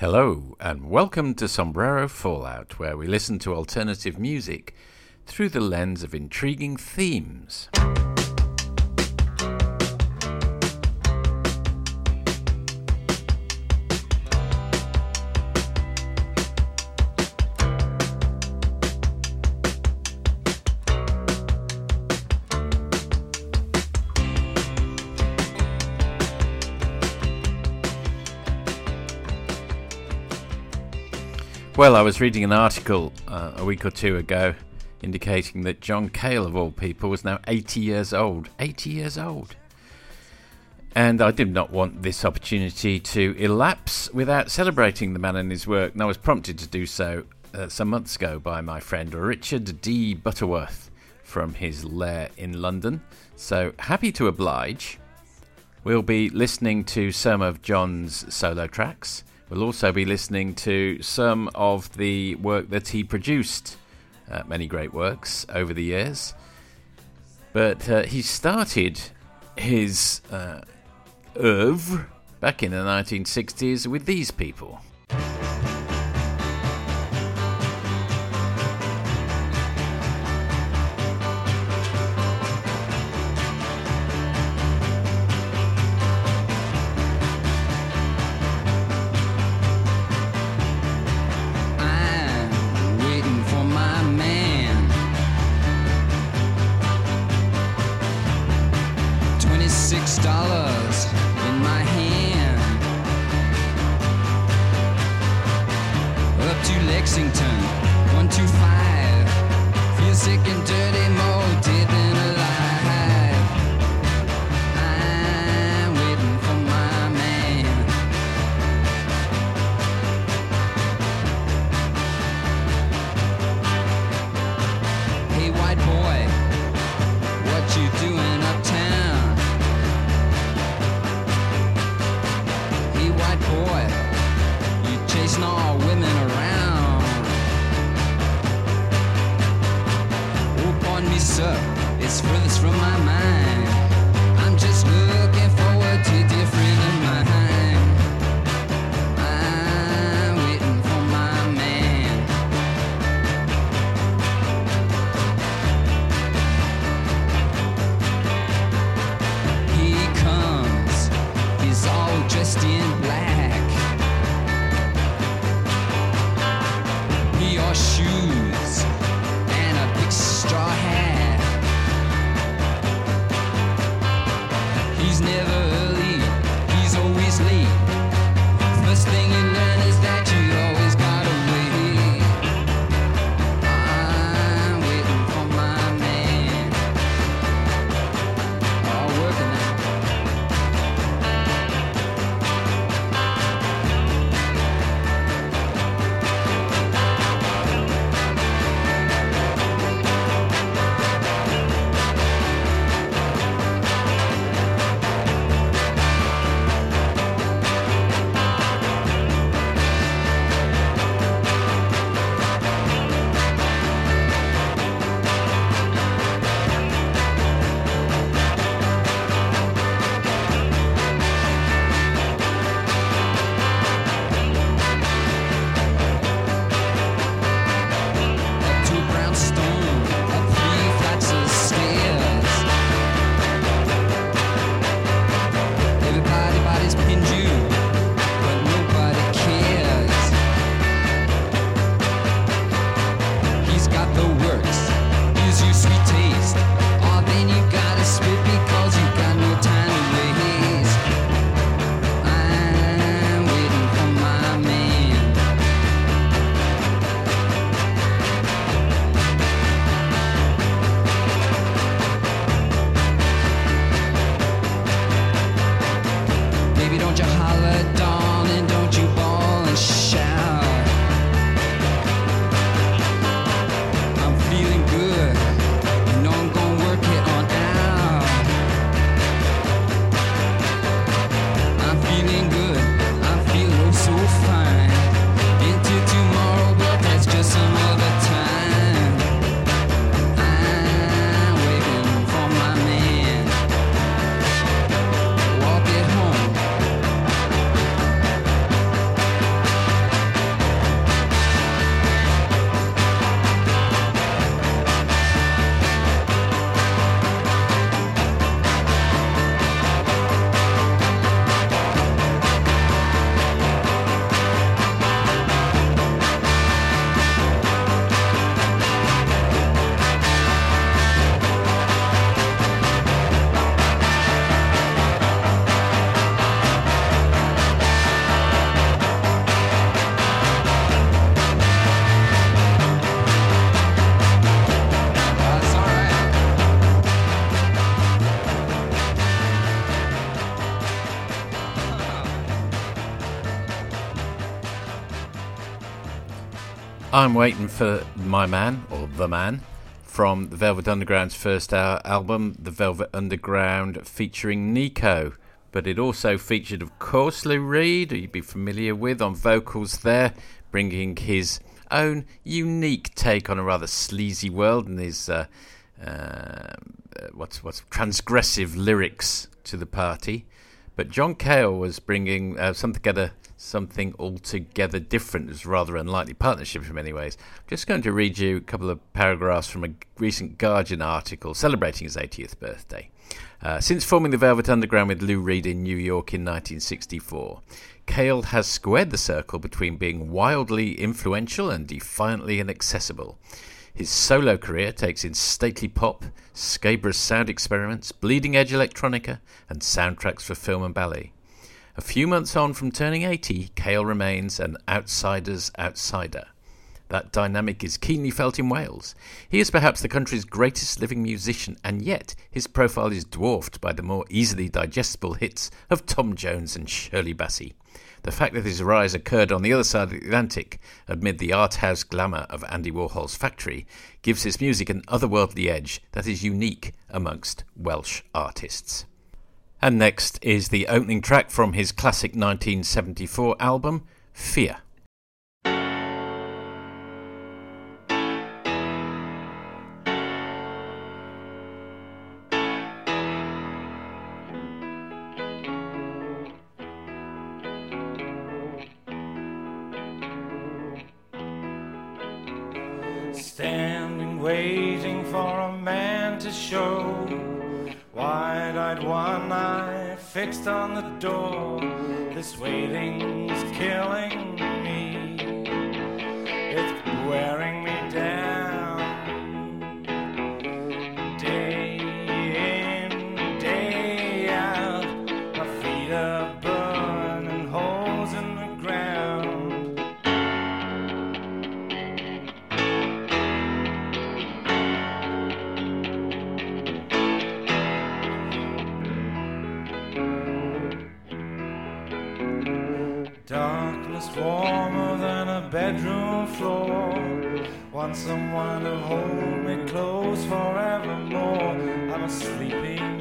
Hello, and welcome to Sombrero Fallout, where we listen to alternative music through the lens of intriguing themes. Well, I was reading an article uh, a week or two ago indicating that John Cale, of all people, was now 80 years old. 80 years old. And I did not want this opportunity to elapse without celebrating the man and his work, and I was prompted to do so uh, some months ago by my friend Richard D. Butterworth from his lair in London. So happy to oblige. We'll be listening to some of John's solo tracks. We'll also be listening to some of the work that he produced, uh, many great works over the years. But uh, he started his uh, oeuvre back in the 1960s with these people. I'm waiting for my man, or the man, from the Velvet Underground's first album, The Velvet Underground, featuring Nico. But it also featured, of course, Lou Reed, who you'd be familiar with on vocals there, bringing his own unique take on a rather sleazy world and his uh, uh, what's what's transgressive lyrics to the party. But John Cale was bringing uh, some together something altogether different. It was rather unlikely partnership in many ways. I'm just going to read you a couple of paragraphs from a recent Guardian article celebrating his 80th birthday. Uh, since forming the Velvet Underground with Lou Reed in New York in 1964, Cale has squared the circle between being wildly influential and defiantly inaccessible. His solo career takes in stately pop, scabrous sound experiments, bleeding edge electronica, and soundtracks for film and ballet. A few months on from turning 80, Cale remains an outsider's outsider. That dynamic is keenly felt in Wales. He is perhaps the country's greatest living musician, and yet his profile is dwarfed by the more easily digestible hits of Tom Jones and Shirley Bassey. The fact that his rise occurred on the other side of the Atlantic, amid the art house glamour of Andy Warhol's factory, gives his music an otherworldly edge that is unique amongst Welsh artists. And next is the opening track from his classic 1974 album, Fear. Fixed on the door. This waiting's warmer than a bedroom floor. Want someone to hold me close forevermore. I'm a sleeping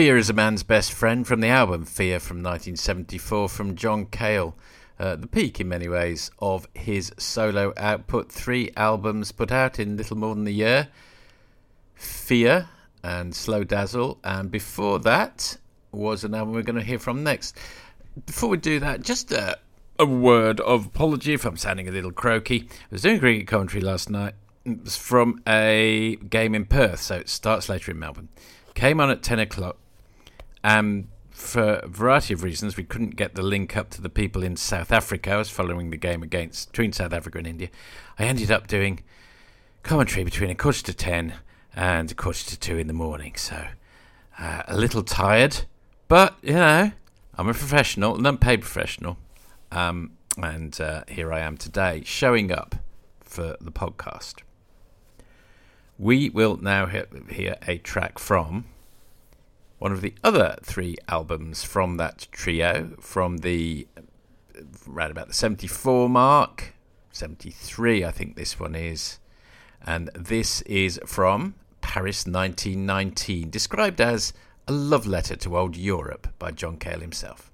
Fear is a Man's Best Friend from the album Fear from 1974 from John Cale. Uh, the peak, in many ways, of his solo output. Three albums put out in little more than a year Fear and Slow Dazzle. And before that was an album we're going to hear from next. Before we do that, just a, a word of apology if I'm sounding a little croaky. I was doing cricket commentary last night. It was from a game in Perth, so it starts later in Melbourne. Came on at 10 o'clock. And for a variety of reasons, we couldn't get the link up to the people in South Africa. I was following the game against between South Africa and India. I ended up doing commentary between a quarter to 10 and a quarter to 2 in the morning. So uh, a little tired, but you know, I'm a professional, an unpaid professional. Um, and uh, here I am today, showing up for the podcast. We will now hear, hear a track from one of the other three albums from that trio, from the around about the 74 mark, 73, I think this one is. And this is from Paris 1919, described as a love letter to old Europe by John Cale himself.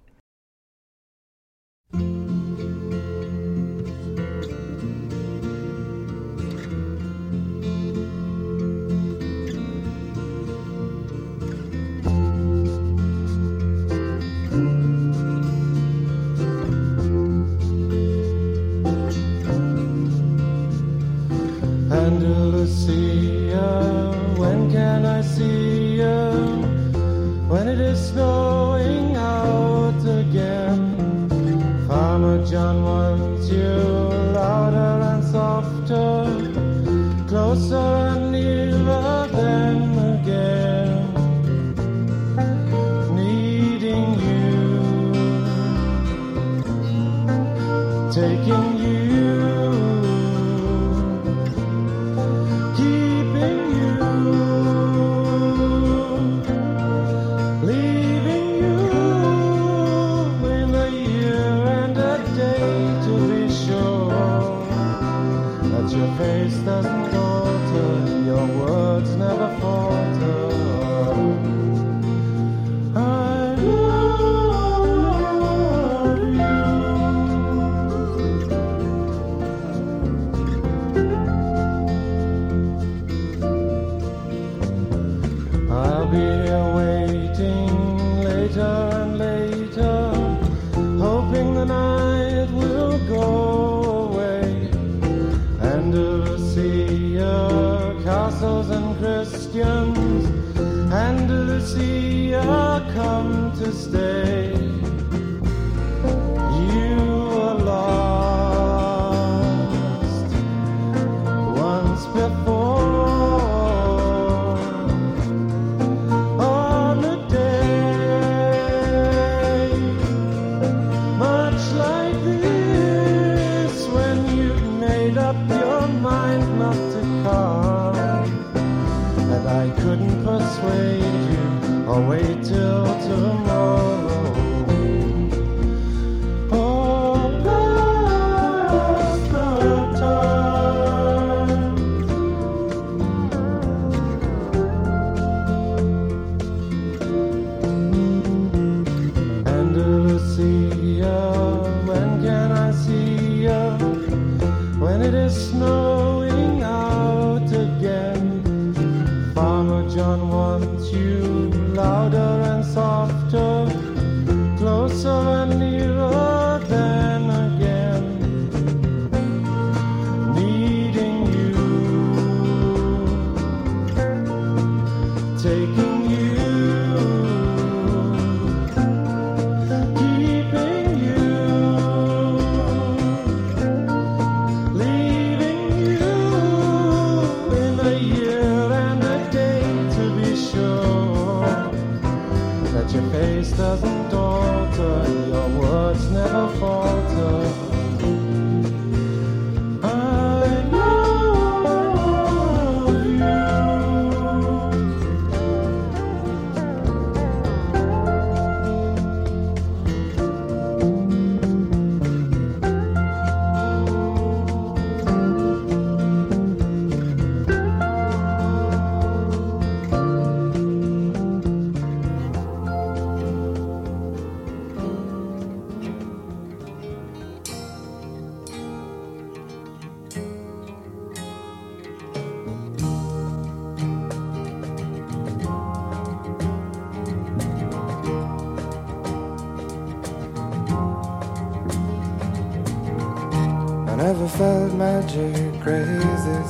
Felt magic crazy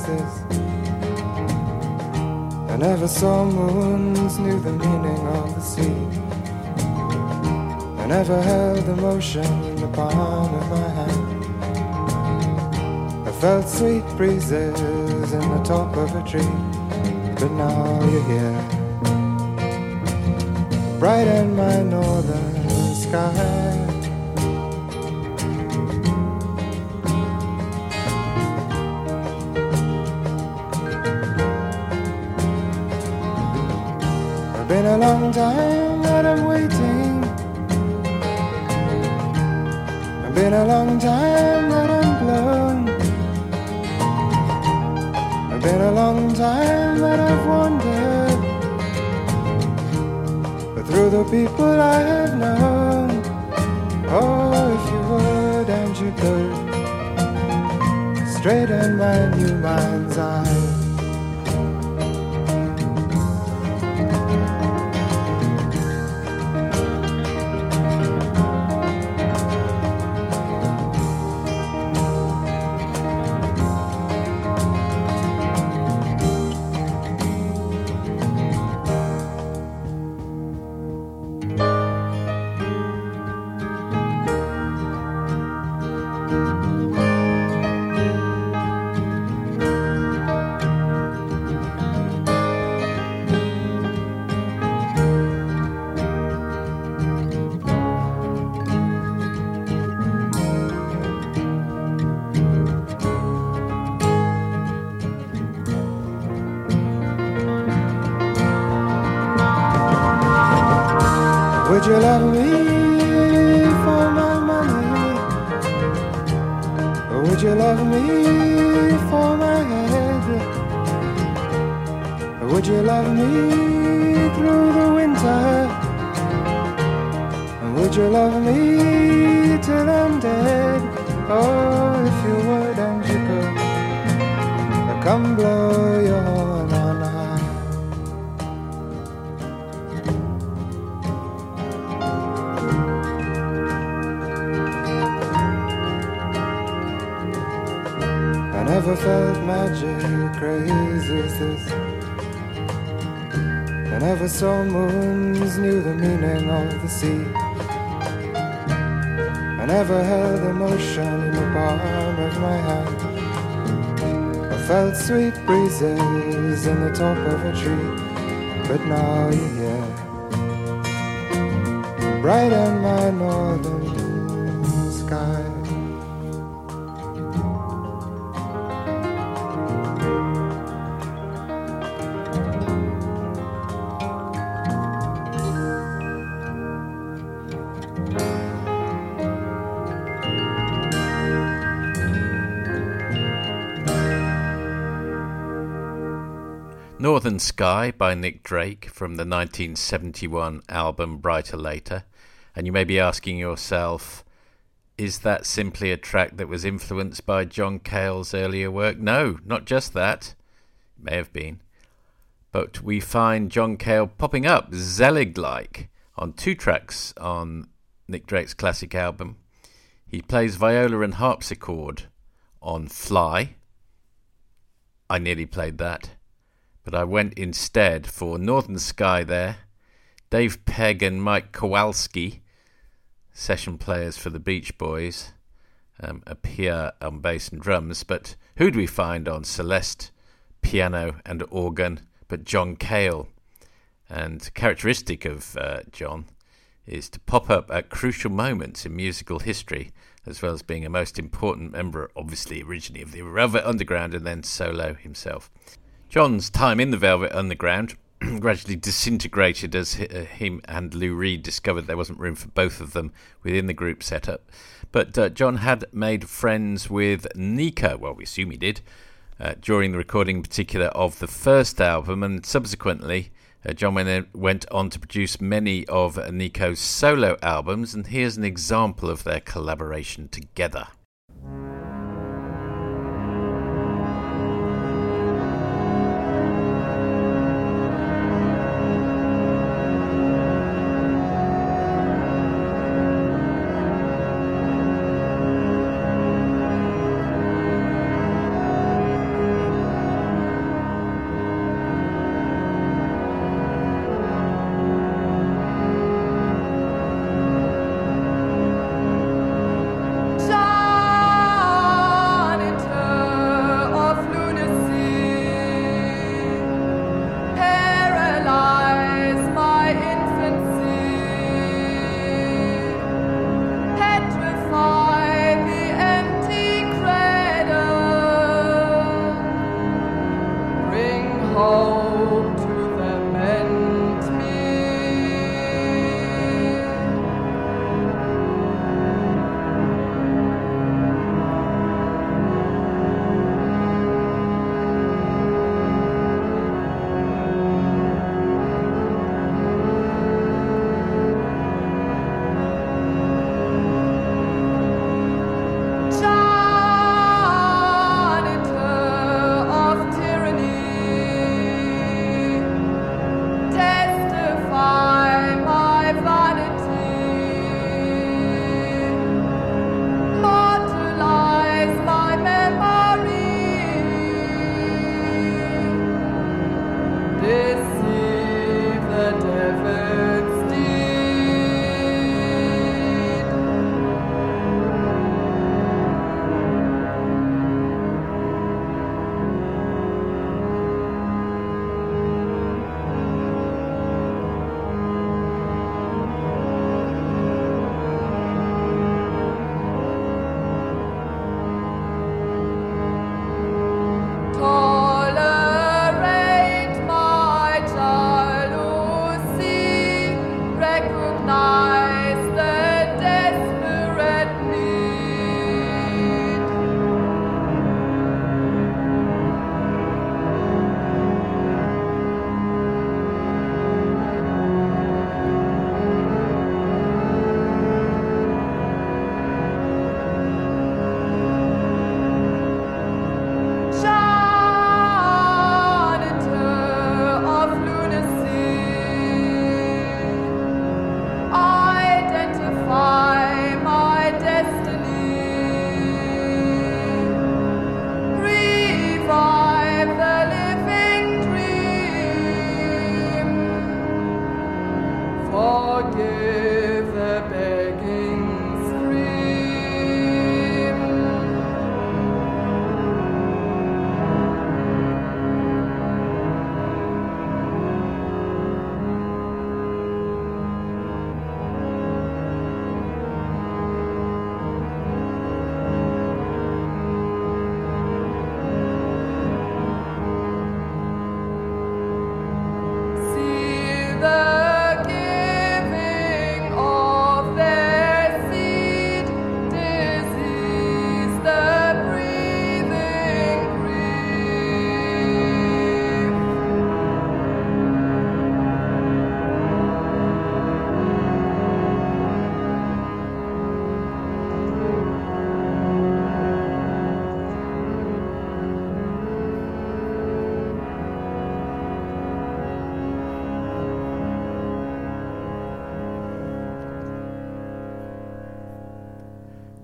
this. I never saw moons, knew the meaning of the sea. I never held emotion in the palm of my hand. I felt sweet breezes in the top of a tree, but now you're here. Bright in my northern sky. A long time that I'm waiting. It's been a long time that I'm blown. It's been a long time that I've wandered. But through the people I have known. Oh, if you would and you could. Straighten my new mind's eye. Would you love me for my money? Would you love me for my head? Would you love me through the winter? Would you love me till I'm dead? Oh, Felt magic crazy as this. I never saw moons, knew the meaning of the sea. I never held emotion in the palm of my hand. I felt sweet breezes in the top of a tree, but now you're here. Bright in my northern Sky by Nick Drake from the 1971 album Bryter Layter. And you may be asking yourself, is that simply a track that was influenced by John Cale's earlier work? No, not just that. It may have been. But we find John Cale popping up, Zelig like, on two tracks on Nick Drake's classic album. He plays viola and harpsichord on Fly. I nearly played that but I went instead for Northern Sky there. Dave Pegg and Mike Kowalski, session players for the Beach Boys, um, appear on bass and drums. But who do we find on Celeste, piano and organ, but John Cale? And characteristic of uh, John is to pop up at crucial moments in musical history, as well as being a most important member, obviously originally of the Velvet Underground and then solo himself. John's time in the Velvet Underground gradually disintegrated as uh, him and Lou Reed discovered there wasn't room for both of them within the group setup. But uh, John had made friends with Nico, well, we assume he did, uh, during the recording in particular of the first album, and subsequently. Uh, John went, went on to produce many of Nico's solo albums, and here's an example of their collaboration together.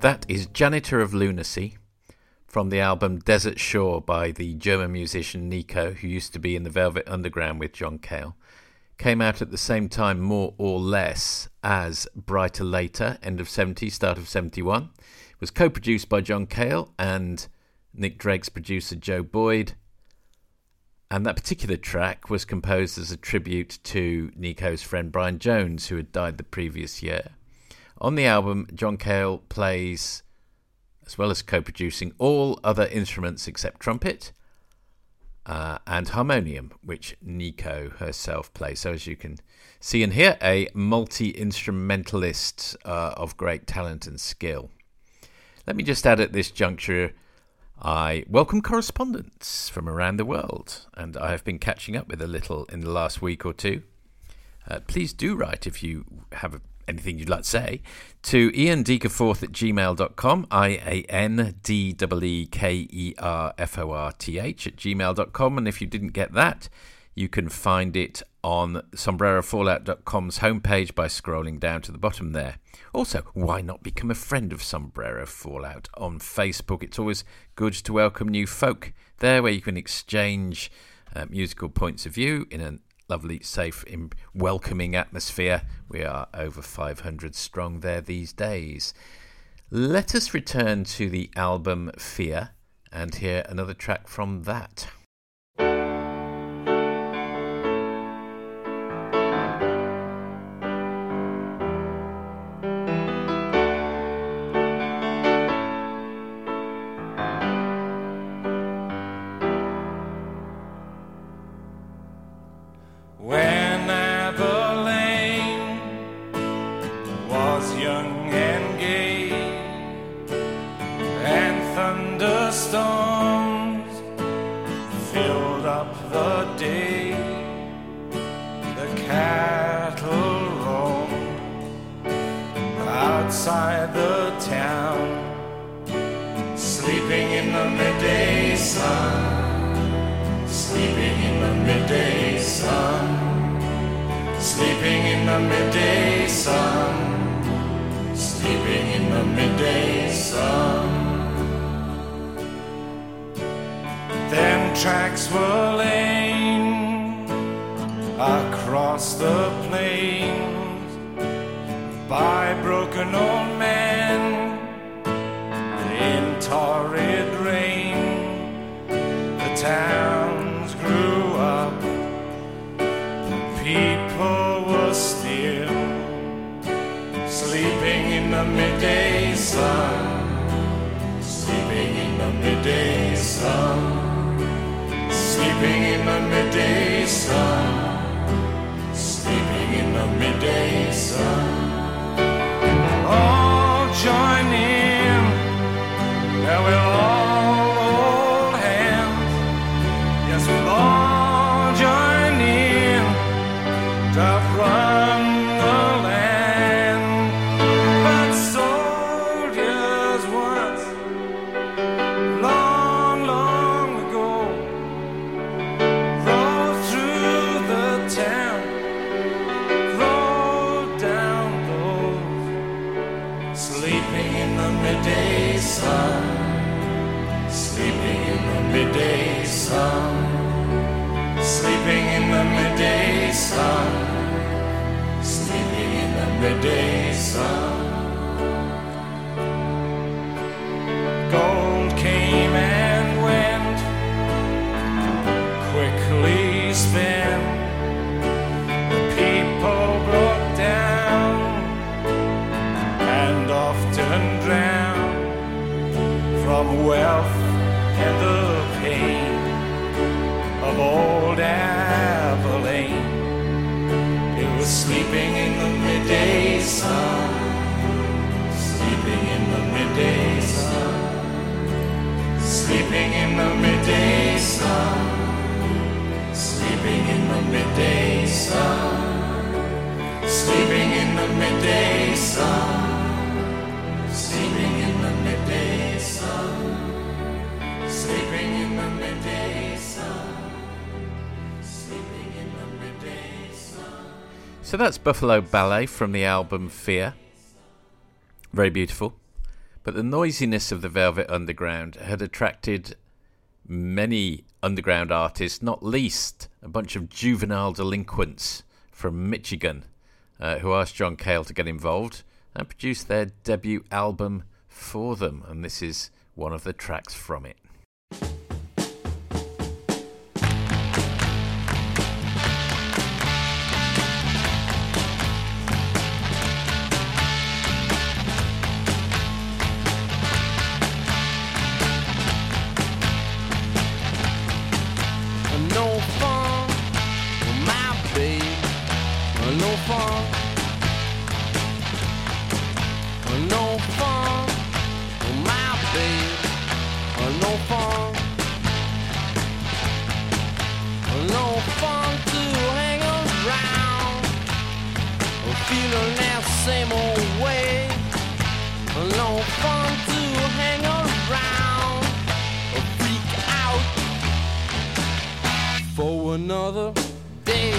That is Janitor of Lunacy from the album Desert Shore by the German musician Nico, who used to be in the Velvet Underground with John Cale. Came out at the same time, more or less, as Bryter Layter, end of 70, start of 71. It was co produced by John Cale and Nick Drake's producer Joe Boyd. And that particular track was composed as a tribute to Nico's friend Brian Jones, who had died the previous year. On the album, John Cale plays, as well as co producing, all other instruments except trumpet uh, and harmonium, which Nico herself plays. So, as you can see and hear, a multi instrumentalist uh, of great talent and skill. Let me just add at this juncture I welcome correspondence from around the world, and I have been catching up with a little in the last week or two. Uh, please do write if you have anything you'd like to say to Ian Deekerforth at gmail.com, I A N D E E K E R F O R T H at gmail.com. And if you didn't get that, you can find it on sombrerofallout.com's homepage by scrolling down to the bottom there. Also, why not become a friend of Sombrero Fallout on Facebook? It's always good to welcome new folk there where you can exchange uh, musical points of view in a lovely, safe, welcoming atmosphere. We are over 500 strong there these days. Let us return to the album Fear and hear another track from that. That's Buffalo Ballet from the album Fear. Very beautiful. But the noisiness of the Velvet Underground had attracted many underground artists, not least a bunch of juvenile delinquents from Michigan uh, who asked John Cale to get involved and produce their debut album for them. And this is one of the tracks from it. Another day.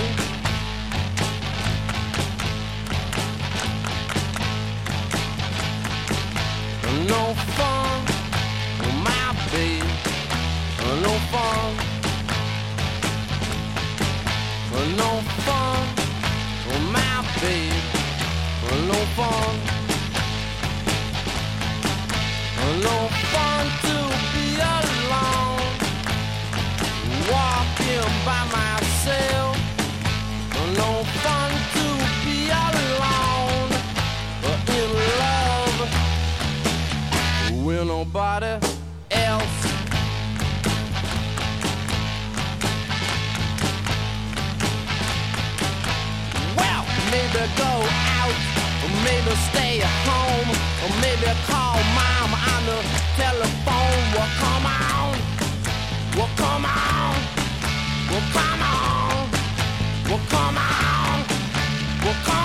No fun, my babe. No fun. No fun, my babe. No fun. No fun nobody else. Well, maybe go out, or maybe stay at home, or maybe call mom on the telephone. Well, come on. Well, come on. Well, come on. Well, come on. Well, come on.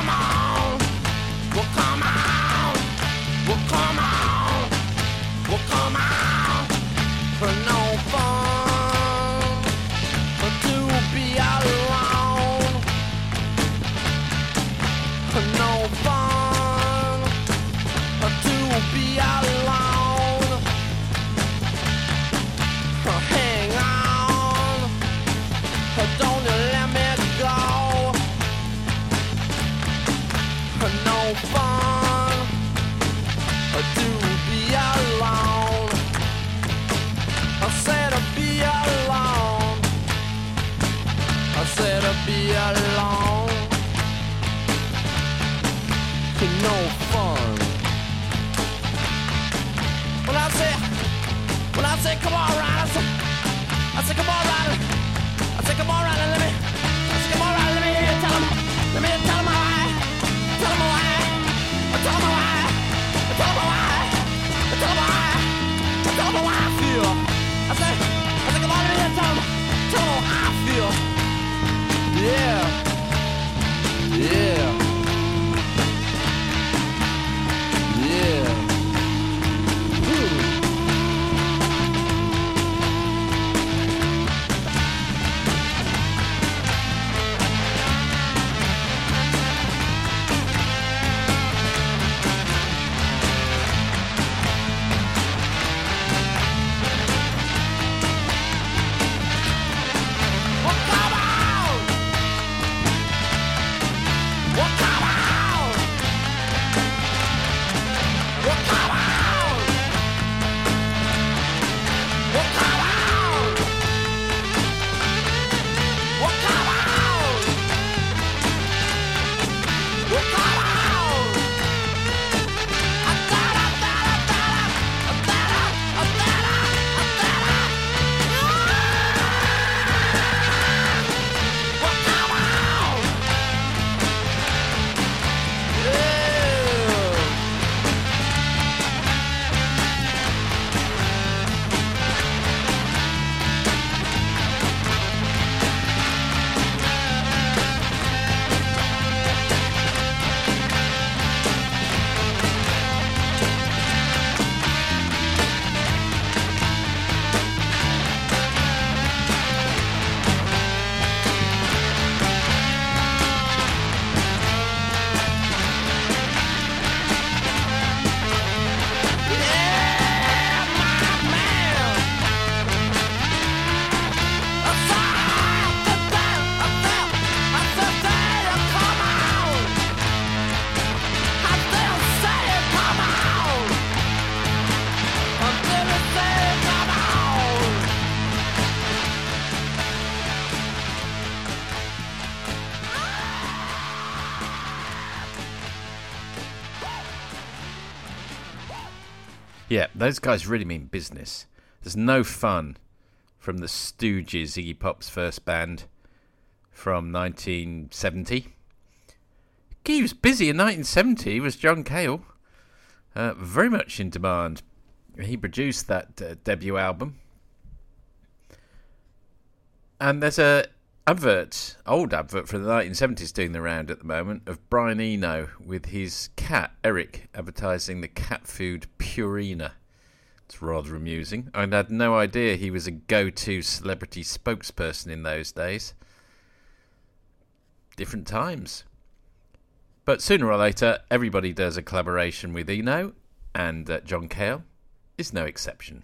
Those guys really mean business. There's no fun from the Stooges, Iggy Pop's first band from 1970. He was busy in 1970, was John Cale. Uh, very much in demand. He produced that uh, debut album. And there's a advert, old advert from the 1970s doing the round at the moment of Brian Eno with his cat, Eric, advertising the cat food Purina. It's rather amusing. I had no idea he was a go to celebrity spokesperson in those days. Different times. But sooner or later, everybody does a collaboration with Eno, and uh, John Cale is no exception.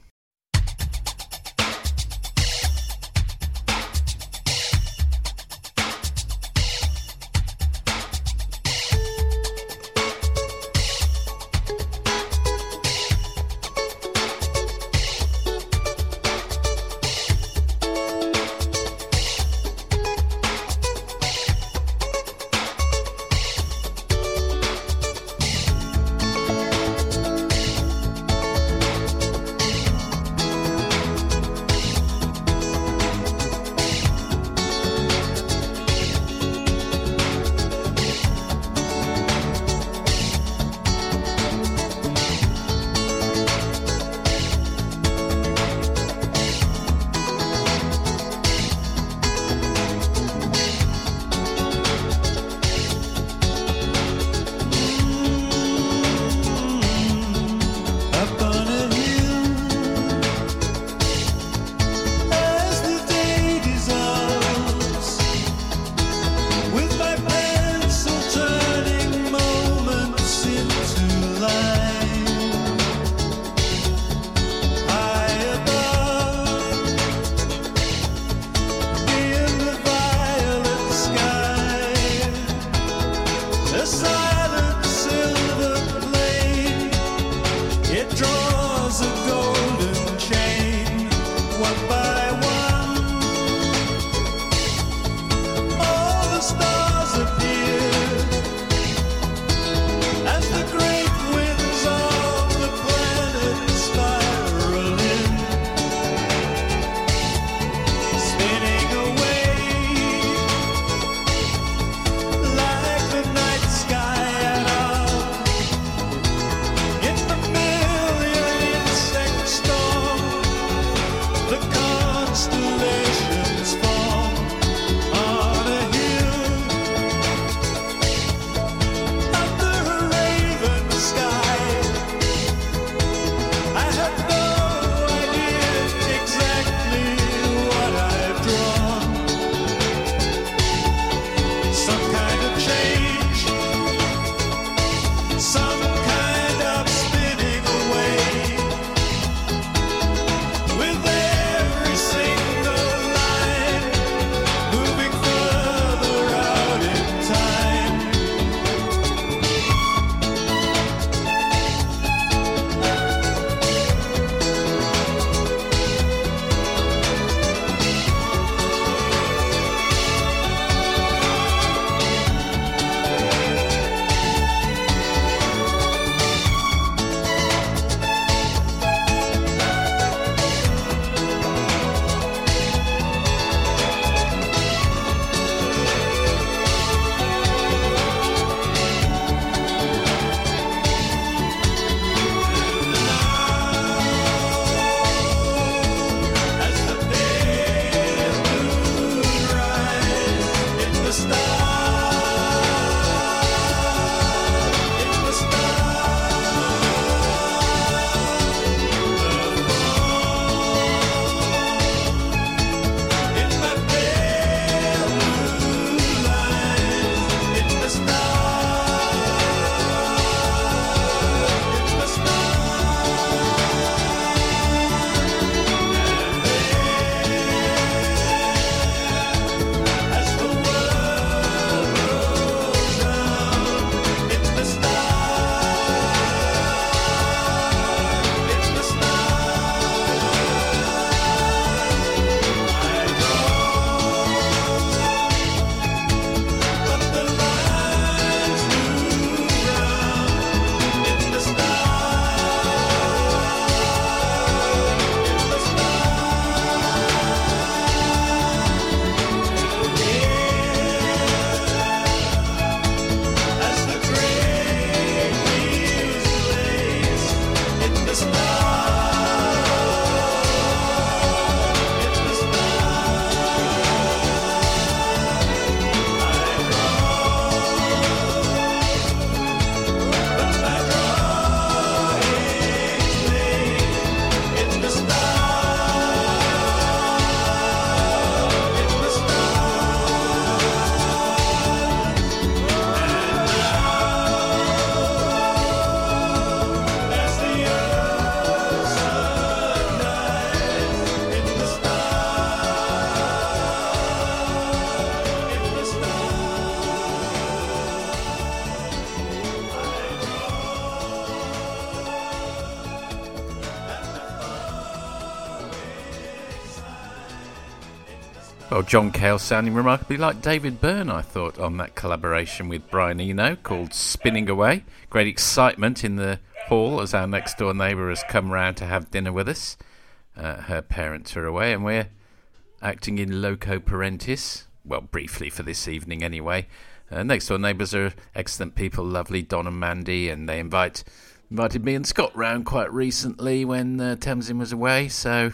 John Cale sounding remarkably like David Byrne, I thought, on that collaboration with Brian Eno called Spinning Away. Great excitement in the hall as our next door neighbour has come round to have dinner with us. Uh, her parents are away, and we're acting in loco parentis. Well, briefly for this evening, anyway. Uh, next door neighbours are excellent people, lovely Don and Mandy, and they invite invited me and Scott round quite recently when uh, was away. So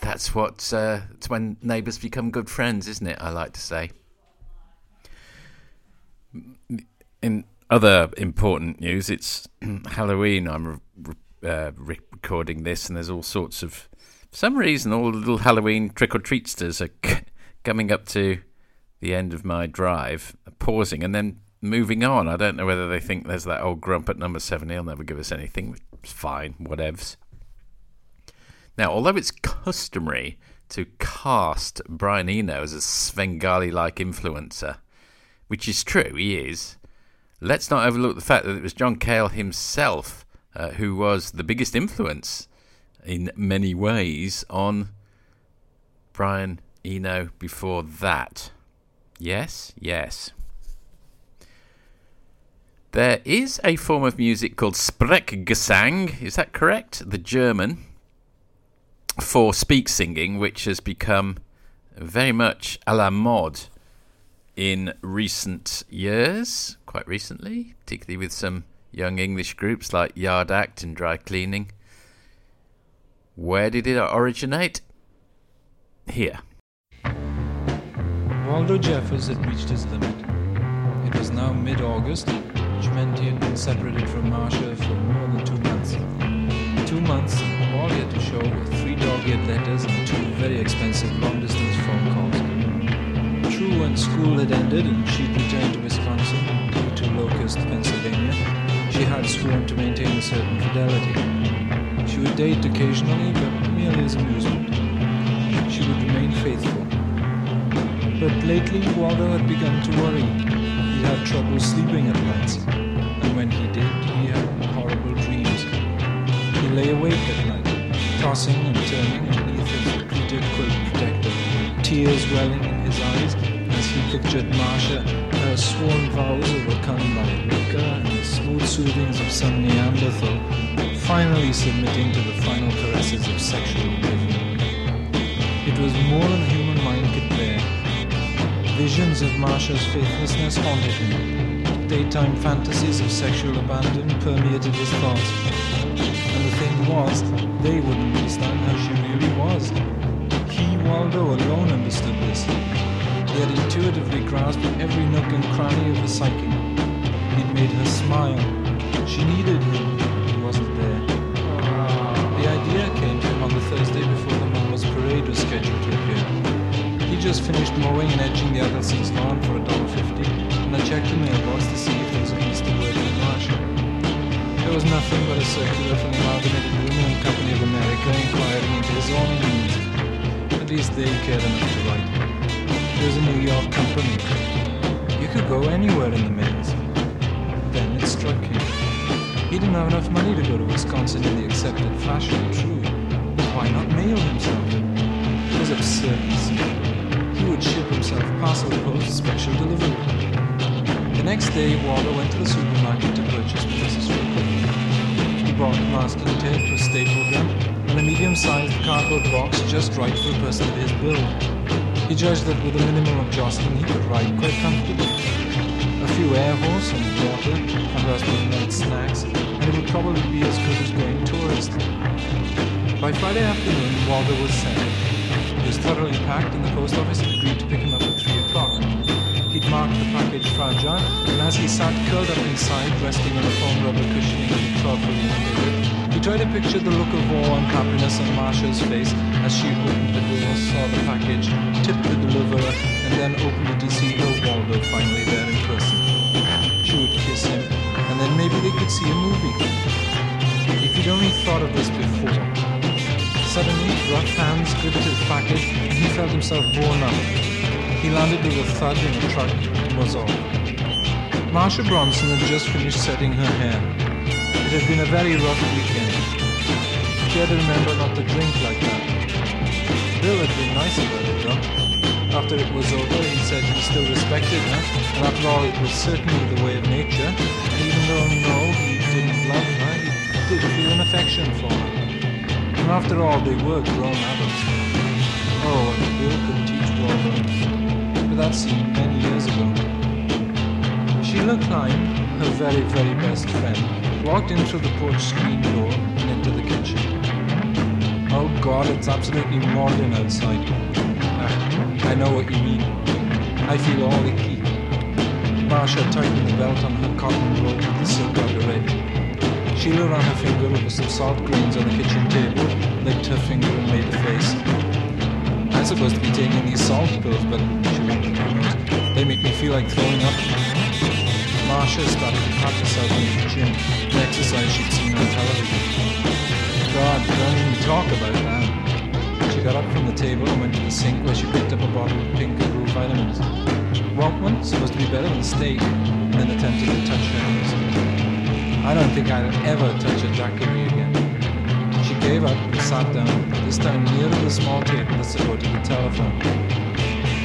that's what uh, it's when neighbours become good friends, isn't it? I like to say. In other important news, it's Halloween. I'm re- uh, recording this, and there's all sorts of, for some reason, all the little Halloween trick or treatsters are c- coming up to the end of my drive, pausing, and then moving on. I don't know whether they think there's that old grump at number seven. He'll never give us anything. It's fine, whatevs. Now, although it's customary to cast Brian Eno as a Svengali like influencer, which is true, he is, let's not overlook the fact that it was John Cale himself uh, who was the biggest influence in many ways on Brian Eno before that. Yes, yes. There is a form of music called Sprechgesang, is that correct? The German for speak singing, which has become very much a la mode in recent years, quite recently, particularly with some young English groups like Yard Act and Dry Cleaning. Where did it originate? Here. Waldo Jeffers had reached his limit. It was now mid August, which had been separated from Marcia for more than two months. Two months, he to show were three dog-eared letters and two very expensive long-distance phone calls. True, when school had ended and she'd returned to Wisconsin, due to Locust, Pennsylvania, she had sworn to maintain a certain fidelity. She would date occasionally, but merely as amusement. She would remain faithful. But lately, Waldo had begun to worry. He had trouble sleeping at nights, and when he did, he had horrible dreams. He lay awake at night, tossing and turning underneath his pleated quilt protector, tears welling in his eyes as he pictured Marcia, her sworn vows overcome by liquor and the smooth soothings of some Neanderthal, finally submitting to the final caresses of sexual oblivion. It was more than human mind could bear. Visions of Marcia's faithlessness haunted him. Daytime fantasies of sexual abandon permeated his thoughts. And the thing was, they wouldn't understand how she really was. He, Waldo, alone understood this. He had intuitively grasped every nook and cranny of the psyche. He'd made her smile. She needed him. He wasn't there. The idea came to him on the Thursday before the Mama's parade was scheduled to appear. He just finished mowing and edging the Edelsons lawn for a dollar fifty, and I checked the mailbox to see There was nothing but a circular from the Amalgamated Aluminum Company of America inquiring into his own needs. At least they cared enough to write. It was a New York company. You could go anywhere in the mails. Then it struck him. He didn't have enough money to go to Wisconsin in the accepted fashion, true. But why not mail himself? It was absurd. He would ship himself parcel post special delivery. The next day, Waldo went to the supermarket to purchase pieces bought masking a staple gun, and a medium-sized cardboard box just right for a person of his build. He judged that with a minimum of jostling, he could ride quite comfortably. A few air horse and water, and husband night snacks, and it would probably be as good as going tourist. By Friday afternoon, Waldo was set. He was thoroughly packed, and the post office had agreed to pick him up marked the package fragile, and as he sat curled up inside, resting on a foam rubber cushioning that he thoughtfully indicated, he tried to picture the look of awe and happiness on Marcia's face as she opened the door, saw the package, tipped the deliverer, and then opened it to see her Waldo finally there in person. She would kiss him, and then maybe they could see a movie. If he'd only thought of this before. Suddenly, rough hands gripped his package, and he felt himself borne up. He landed with a thud in the truck and was off. Marcia Bronson had just finished setting her hair. It had been a very rough weekend. She had to remember not to drink like that. Bill had been nice about it, though. after it was over, he said he still respected her, and after all, it was certainly the way of nature. And even though no, he didn't love her, he did feel an affection for her. And after all, they were grown adults. Oh, and Bill could teach Waldo. That scene many years ago. Sheila Klein, her very, very best friend, walked in through the porch screen door and into the kitchen. Oh God, it's absolutely maudlin outside. Ah, I know what you mean. I feel all icky. Marcia tightened the belt on her cotton robe with the silk edge. Sheila ran her finger over some salt grains on the kitchen table, licked her finger and made a face. I'm supposed to be taking these salt pills, but nose. They make me feel like throwing up. Marcia started to pat herself in the gym, an exercise she'd seen on television. God, don't even talk about that. She got up from the table and went to the sink where she picked up a bottle of pink and blue vitamins. Want one? Supposed to be better than steak. And then attempted to touch her knees. I don't think I'll ever touch a daiquiri again. She gave up and sat down, this time near to the small table that supported the telephone.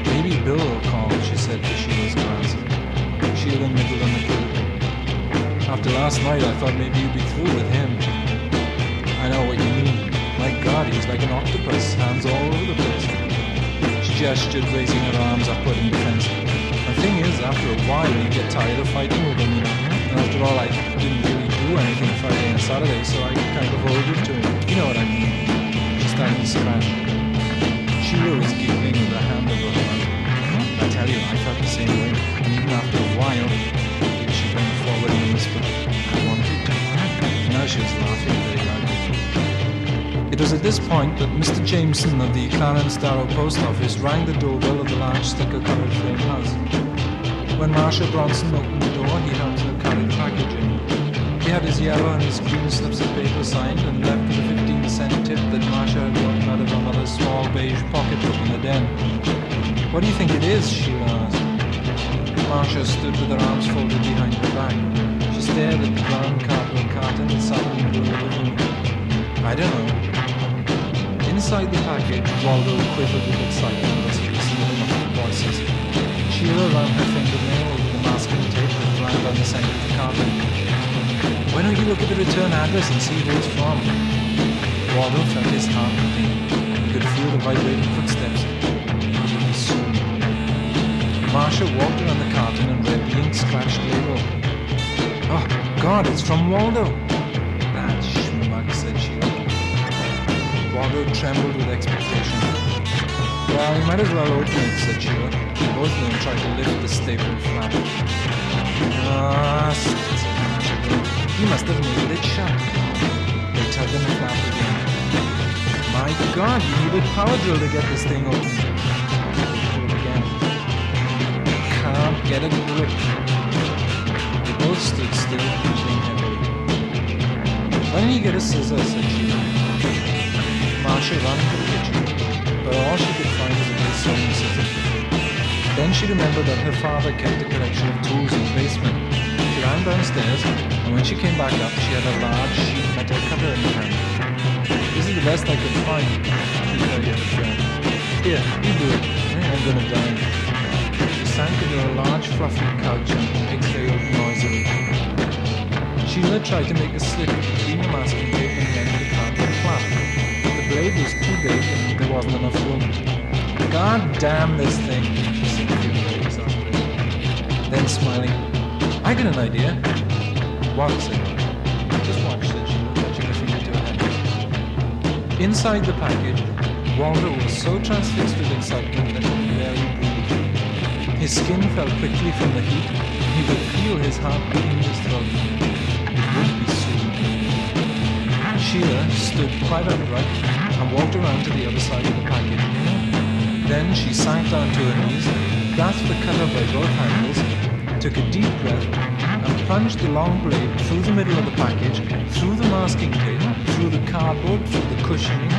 Maybe Bill will call, she said to Sheila's glass. Sheila nibbled on the pillow. After last night, I thought maybe you'd be through with him. I know what you mean. My God, he was like an octopus, hands all over the place. She gestured, raising her arms upward in defense. The thing is, after a while, you get tired of fighting with him, you know. And after all, I didn't really do anything Friday and Saturday, so I kind of owed it to him. You know what I mean? She started to scratch. Sheila was giggling after a while, she bent forward and whispered, I wanted to. Now she was laughing very loudly. It was at this point that Mr. Jameson of the Clarence Darrow Post Office rang the doorbell of the large sticker-covered frame house. When Marcia Bronson opened the door, he helped her carry the package in. He had his yellow and his green slips of paper signed and left with a 15 cent tip that Marcia had gotten out of her mother's small beige pocketbook in the den. What do you think it is? she asked. Marcia stood with her arms folded behind her back. She stared at the brown cardboard carton that sat in the. I don't know. Inside the package, Waldo quivered with excitement as he received the voices. Sheila ran her fingernail over the masking tape that ran down the center of the carton. Why don't you look at the return address and see who it's from? Waldo felt his heart beating. He could feel the vibrating footsteps. Marcia walked around the carton and read the ink-scratched label. Oh, God, it's from Waldo. That schmuck, said Sheila. Waldo trembled with expectation. Well, you might as well open it, said Sheila. Both of them tried to lift the staple flap. Ah, said Marcia. You must have nailed it shut. They tugged on the flap again. My God, you needed power drill to get this thing open. Get a grip. They both stood still, breathing heavily. Why don't you get a scissor, said Sheila. Marcia ran into the kitchen, but all she could find was a big sewing scissors. Then she remembered that her father kept a collection of tools in the basement. She ran downstairs, and when she came back up, she had a large sheet metal cutter in her hand. This is the best I could find, she told her friend. Here, you do it. I'm gonna die. Sank into a large fluffy couch and exhaled noisily. Sheila tried to make a slit between the masking tape and the end of the cardboard flap. The blade was too big and there wasn't enough room. God damn this thing, she said feeling exhausted. Then smiling, I got an idea. What? said Just watch, said Sheila, touching her finger to her head. Inside the package, Waldo was so transfixed with excitement that skin fell quickly from the heat, and he could feel his heart beating in his throat. It would be soon. Sheila stood quite upright and walked around to the other side of the package. Then she sank down to her knees, grasped the cutter by both handles, took a deep breath, and plunged the long blade through the middle of the package, through the masking tape, through the cardboard, through the cushioning,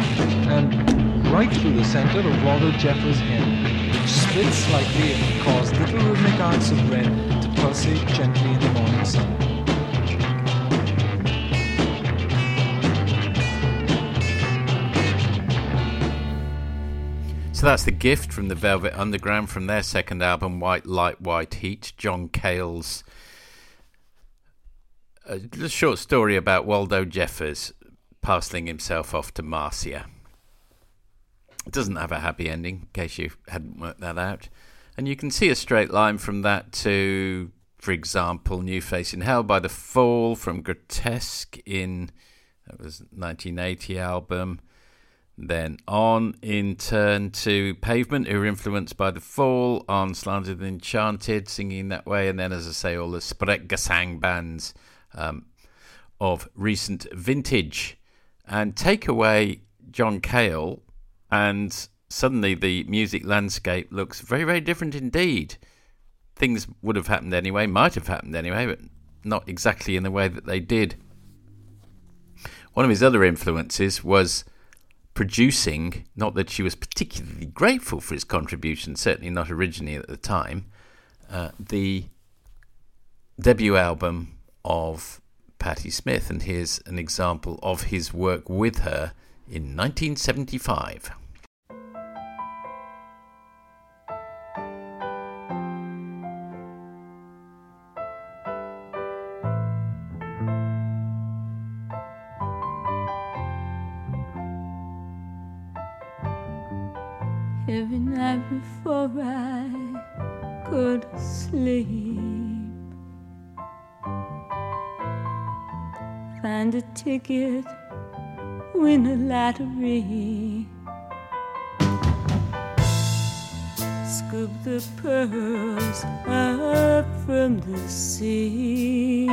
and right through the center of Waldo Jeffers' head, split slightly and caused little rhythmic arcs of red to pulsate gently in the morning sun. So that's the gift from the Velvet Underground from their second album, White Light, White Heat. John Cale's uh, a short story about Waldo Jeffers parceling himself off to Marcia. It doesn't have a happy ending, in case you hadn't worked that out. And you can see a straight line from that to, for example, New Face in Hell by The Fall from Grotesque in that was 1980 album. Then on in turn to Pavement, who were influenced by The Fall, on Slanted and Enchanted, singing that way. And then, as I say, all the Sprechgesang bands um, of recent vintage. And take away John Cale, and suddenly the music landscape looks very, very different indeed. Things would have happened anyway, might have happened anyway, but not exactly in the way that they did. One of his other influences was producing, not that she was particularly grateful for his contribution, certainly not originally at the time, uh, the debut album of Patti Smith. And here's an example of his work with her in 1975. Ticket, win a lottery. Scoop the pearls up from the sea.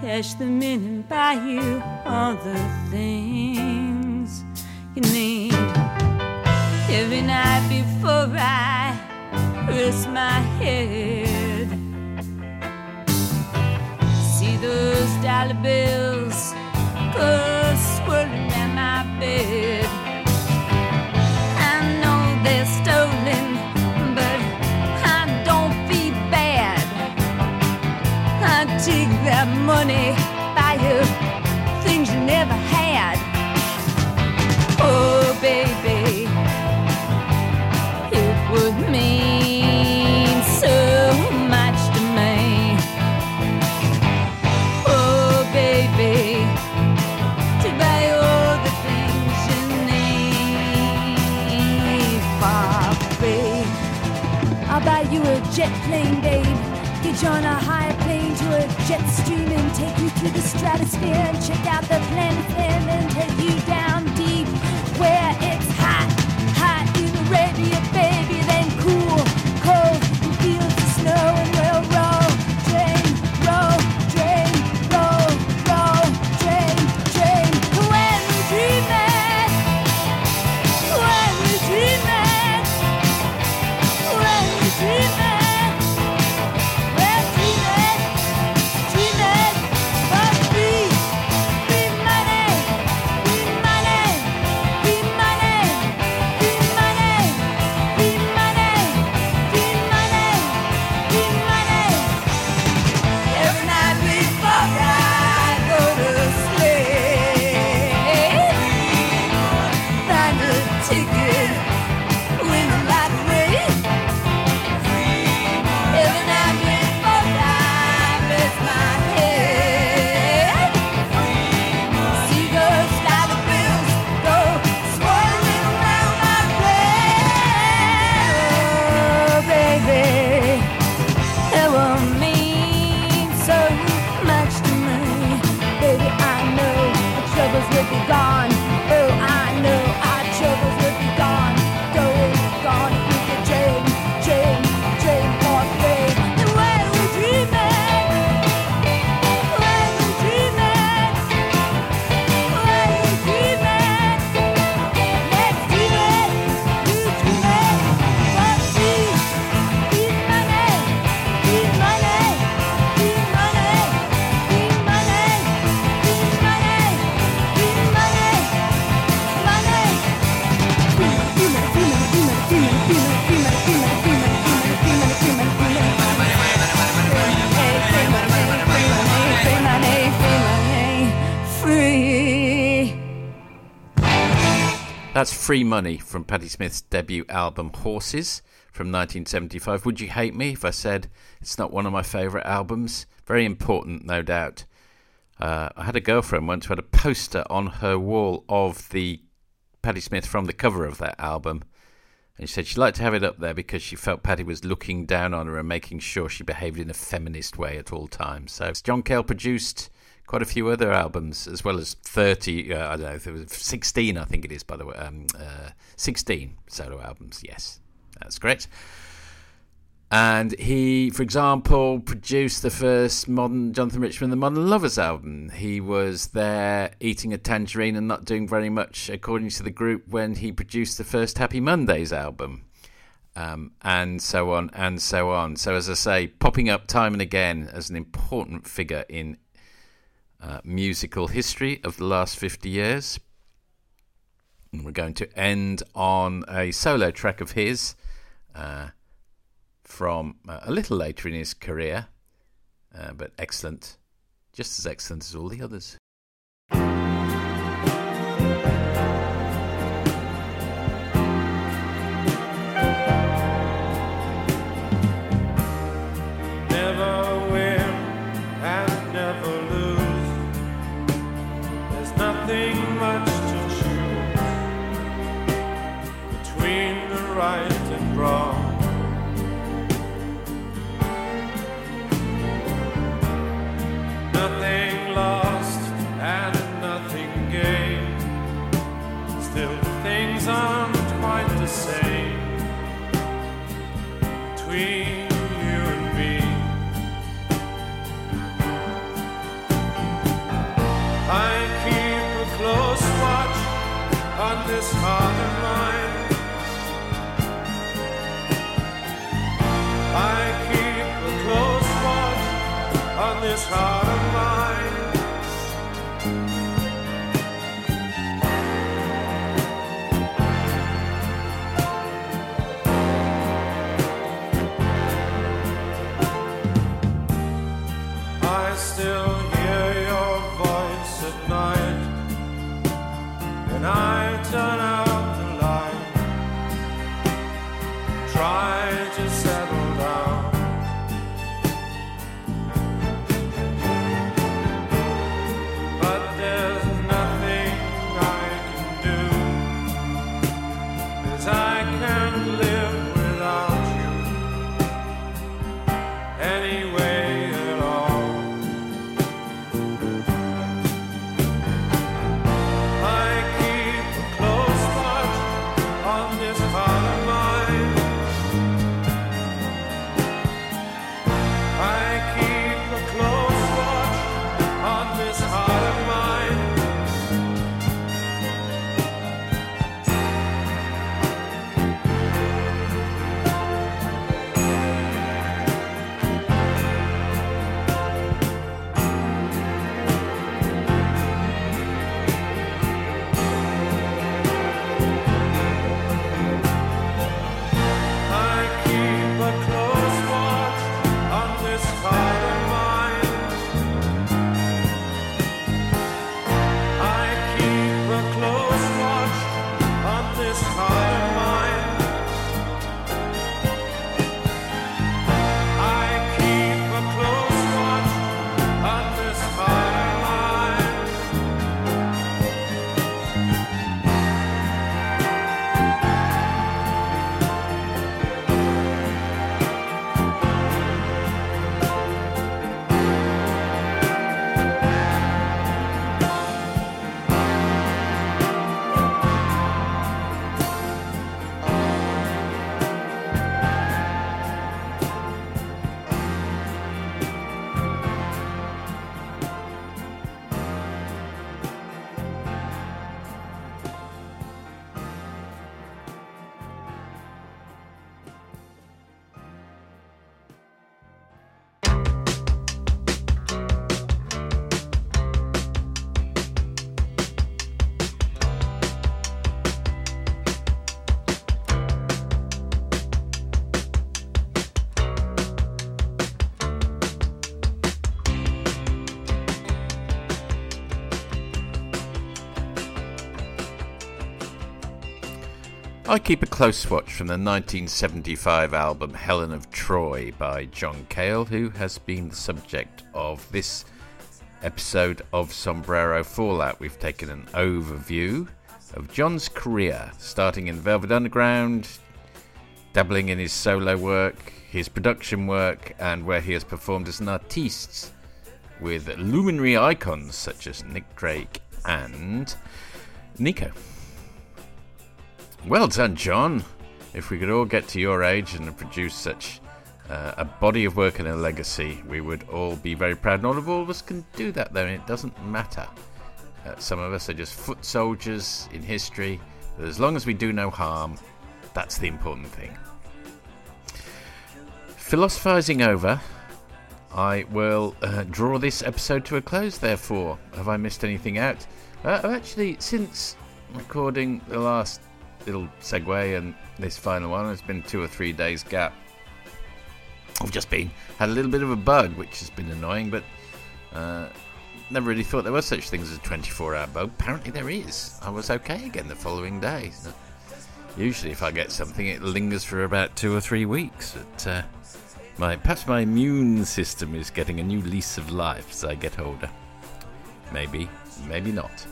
Cash them in and buy you all the things you need. Every night before I rest my head, see dollar bills go swirling at my bed. I know they're stolen, but I don't feel bad. I take that money, jet plane, babe. Get you on a high plane to a jet stream and take you through the stratosphere and check out the planet and take you down deep where it's That's Free Money from Patti Smith's debut album Horses from 1975. Would you hate me if I said it's not one of my favourite albums? Very important, no doubt. Uh, I had a girlfriend once who had a poster on her wall of the Patti Smith from the cover of that album. And she said she'd like to have it up there because she felt Patti was looking down on her and making sure she behaved in a feminist way at all times. So John Cale produced quite a few other albums, as well as 30, uh, I don't know, if it was 16, I think it is, by the way. Um, uh, 16 solo albums, yes, that's correct. And he, for example, produced the first modern Jonathan Richman, the Modern Lovers album. He was there eating a tangerine and not doing very much, according to the group, when he produced the first Happy Mondays album. Um, and so on and so on. So, as I say, popping up time and again as an important figure in uh, musical history of the last 50 years. And we're going to end on a solo track of his uh, from uh, a little later in his career, uh, but excellent, just as excellent as all the others. This heart I keep a close watch from the 1975 album Helen of Troy by John Cale, who has been the subject of this episode of Sombrero Fallout. We've taken an overview of John's career, starting in Velvet Underground, dabbling in his solo work, his production work, and where he has performed as an artiste with luminary icons such as Nick Drake and Nico. Well done, John. If we could all get to your age and produce such uh, a body of work and a legacy, we would all be very proud. Not all of us can do that, though, it doesn't matter. Uh, some of us are just foot soldiers in history. But as long as we do no harm, that's the important thing. Philosophizing over, I will uh, draw this episode to a close, therefore. Have I missed anything out? Uh, actually, since recording the last little segue and this final one, it's been two or three days gap. I've just been had a little bit of a bug, which has been annoying, but uh, never really thought there was such things as a 24-hour bug. Apparently there is. I was okay again the following day. So usually, if I get something, it lingers for about two or three weeks. But, uh, my perhaps my immune system is getting a new lease of life as I get older. Maybe, maybe not.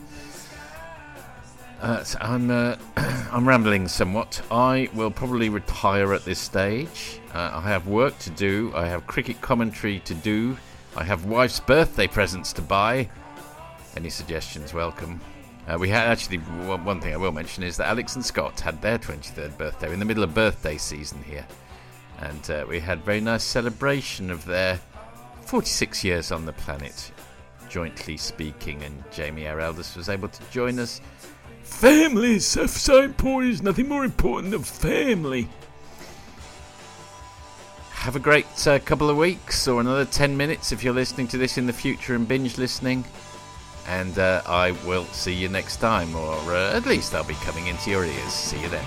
Uh, so I'm uh, I'm rambling somewhat. I will probably retire at this stage. Uh, I have work to do. I have cricket commentary to do. I have wife's birthday presents to buy. Any suggestions welcome. Uh, we had actually one thing I will mention is that Alex and Scott had their 23rd birthday in the middle of birthday season here, and uh, we had very nice celebration of their 46 years on the planet, jointly speaking. And Jamie, our eldest, was able to join us Family is so, so important. There's nothing more important than family. Have a great uh, couple of weeks or another 10 minutes if you're listening to this in the future and binge listening. And uh, I will see you next time, or uh, at least I'll be coming into your ears. See you then.